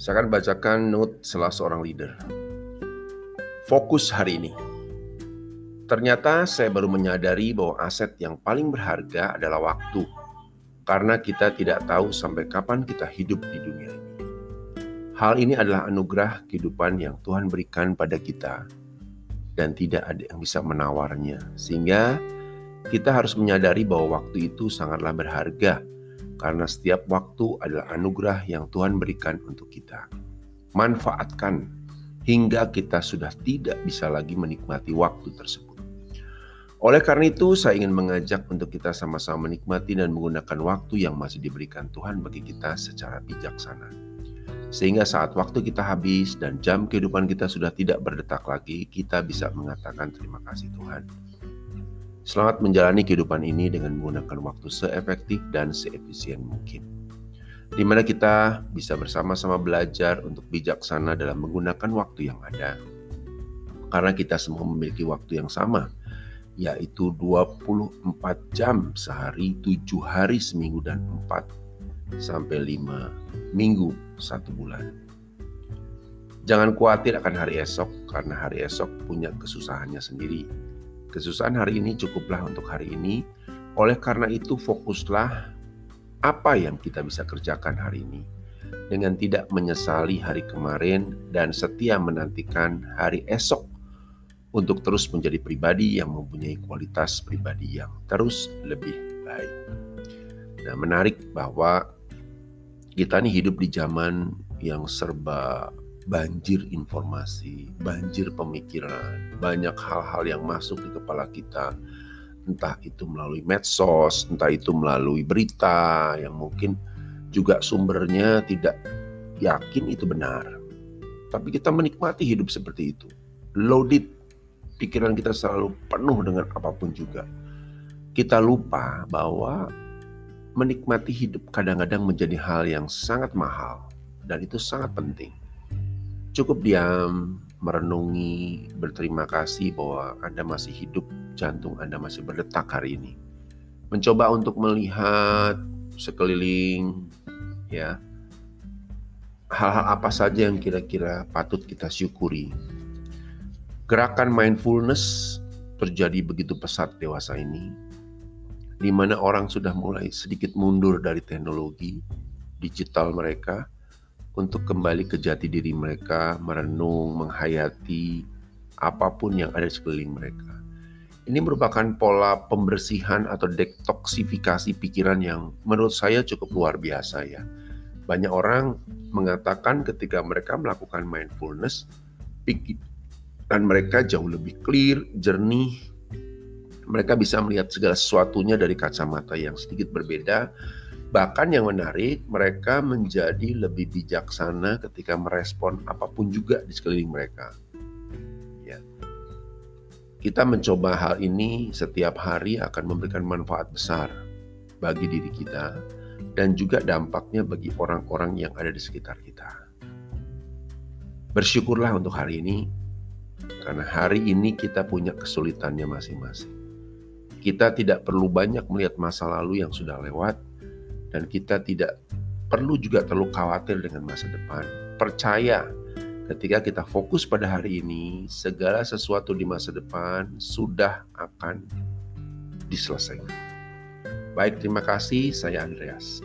Saya akan bacakan note salah seorang leader. Fokus hari ini. Ternyata saya baru menyadari bahwa aset yang paling berharga adalah waktu. Karena kita tidak tahu sampai kapan kita hidup di dunia ini. Hal ini adalah anugerah kehidupan yang Tuhan berikan pada kita dan tidak ada yang bisa menawarnya. Sehingga kita harus menyadari bahwa waktu itu sangatlah berharga karena setiap waktu adalah anugerah yang Tuhan berikan untuk kita. Manfaatkan hingga kita sudah tidak bisa lagi menikmati waktu tersebut. Oleh karena itu, saya ingin mengajak untuk kita sama-sama menikmati dan menggunakan waktu yang masih diberikan Tuhan bagi kita secara bijaksana. Sehingga saat waktu kita habis dan jam kehidupan kita sudah tidak berdetak lagi, kita bisa mengatakan terima kasih Tuhan. Selamat menjalani kehidupan ini dengan menggunakan waktu seefektif dan seefisien mungkin. Di mana kita bisa bersama-sama belajar untuk bijaksana dalam menggunakan waktu yang ada. Karena kita semua memiliki waktu yang sama, yaitu 24 jam sehari, 7 hari seminggu, dan 4 sampai 5 minggu satu bulan. Jangan khawatir akan hari esok, karena hari esok punya kesusahannya sendiri Kesusahan hari ini cukuplah untuk hari ini. Oleh karena itu, fokuslah apa yang kita bisa kerjakan hari ini dengan tidak menyesali hari kemarin dan setia menantikan hari esok untuk terus menjadi pribadi yang mempunyai kualitas pribadi yang terus lebih baik. Nah, menarik bahwa kita ini hidup di zaman yang serba banjir informasi, banjir pemikiran, banyak hal-hal yang masuk di kepala kita, entah itu melalui medsos, entah itu melalui berita yang mungkin juga sumbernya tidak yakin itu benar. Tapi kita menikmati hidup seperti itu. Loaded, pikiran kita selalu penuh dengan apa pun juga. Kita lupa bahwa menikmati hidup kadang-kadang menjadi hal yang sangat mahal dan itu sangat penting. Cukup diam, merenungi, berterima kasih bahwa Anda masih hidup, jantung Anda masih berdetak hari ini. Mencoba untuk melihat sekeliling, ya, hal-hal apa saja yang kira-kira patut kita syukuri. Gerakan mindfulness terjadi begitu pesat dewasa ini, di mana orang sudah mulai sedikit mundur dari teknologi digital mereka, untuk kembali ke jati diri mereka, merenung, menghayati apa pun yang ada di sekeliling mereka. Ini merupakan pola pembersihan atau detoksifikasi pikiran yang menurut saya cukup luar biasa ya. Banyak orang mengatakan ketika mereka melakukan mindfulness, pikiran mereka jauh lebih clear, jernih, mereka bisa melihat segala sesuatunya dari kacamata yang sedikit berbeda Bahkan yang menarik, mereka menjadi lebih bijaksana ketika merespon apa pun juga di sekeliling mereka. Ya. Kita mencoba hal ini setiap hari akan memberikan manfaat besar bagi diri kita dan juga dampaknya bagi orang-orang yang ada di sekitar kita. Bersyukurlah untuk hari ini, karena hari ini kita punya kesulitannya masing-masing. Kita tidak perlu banyak melihat masa lalu yang sudah lewat, dan kita tidak perlu juga terlalu khawatir dengan masa depan. Percaya ketika kita fokus pada hari ini, segala sesuatu di masa depan sudah akan diselesaikan. Baik, terima kasih. Saya Andreas.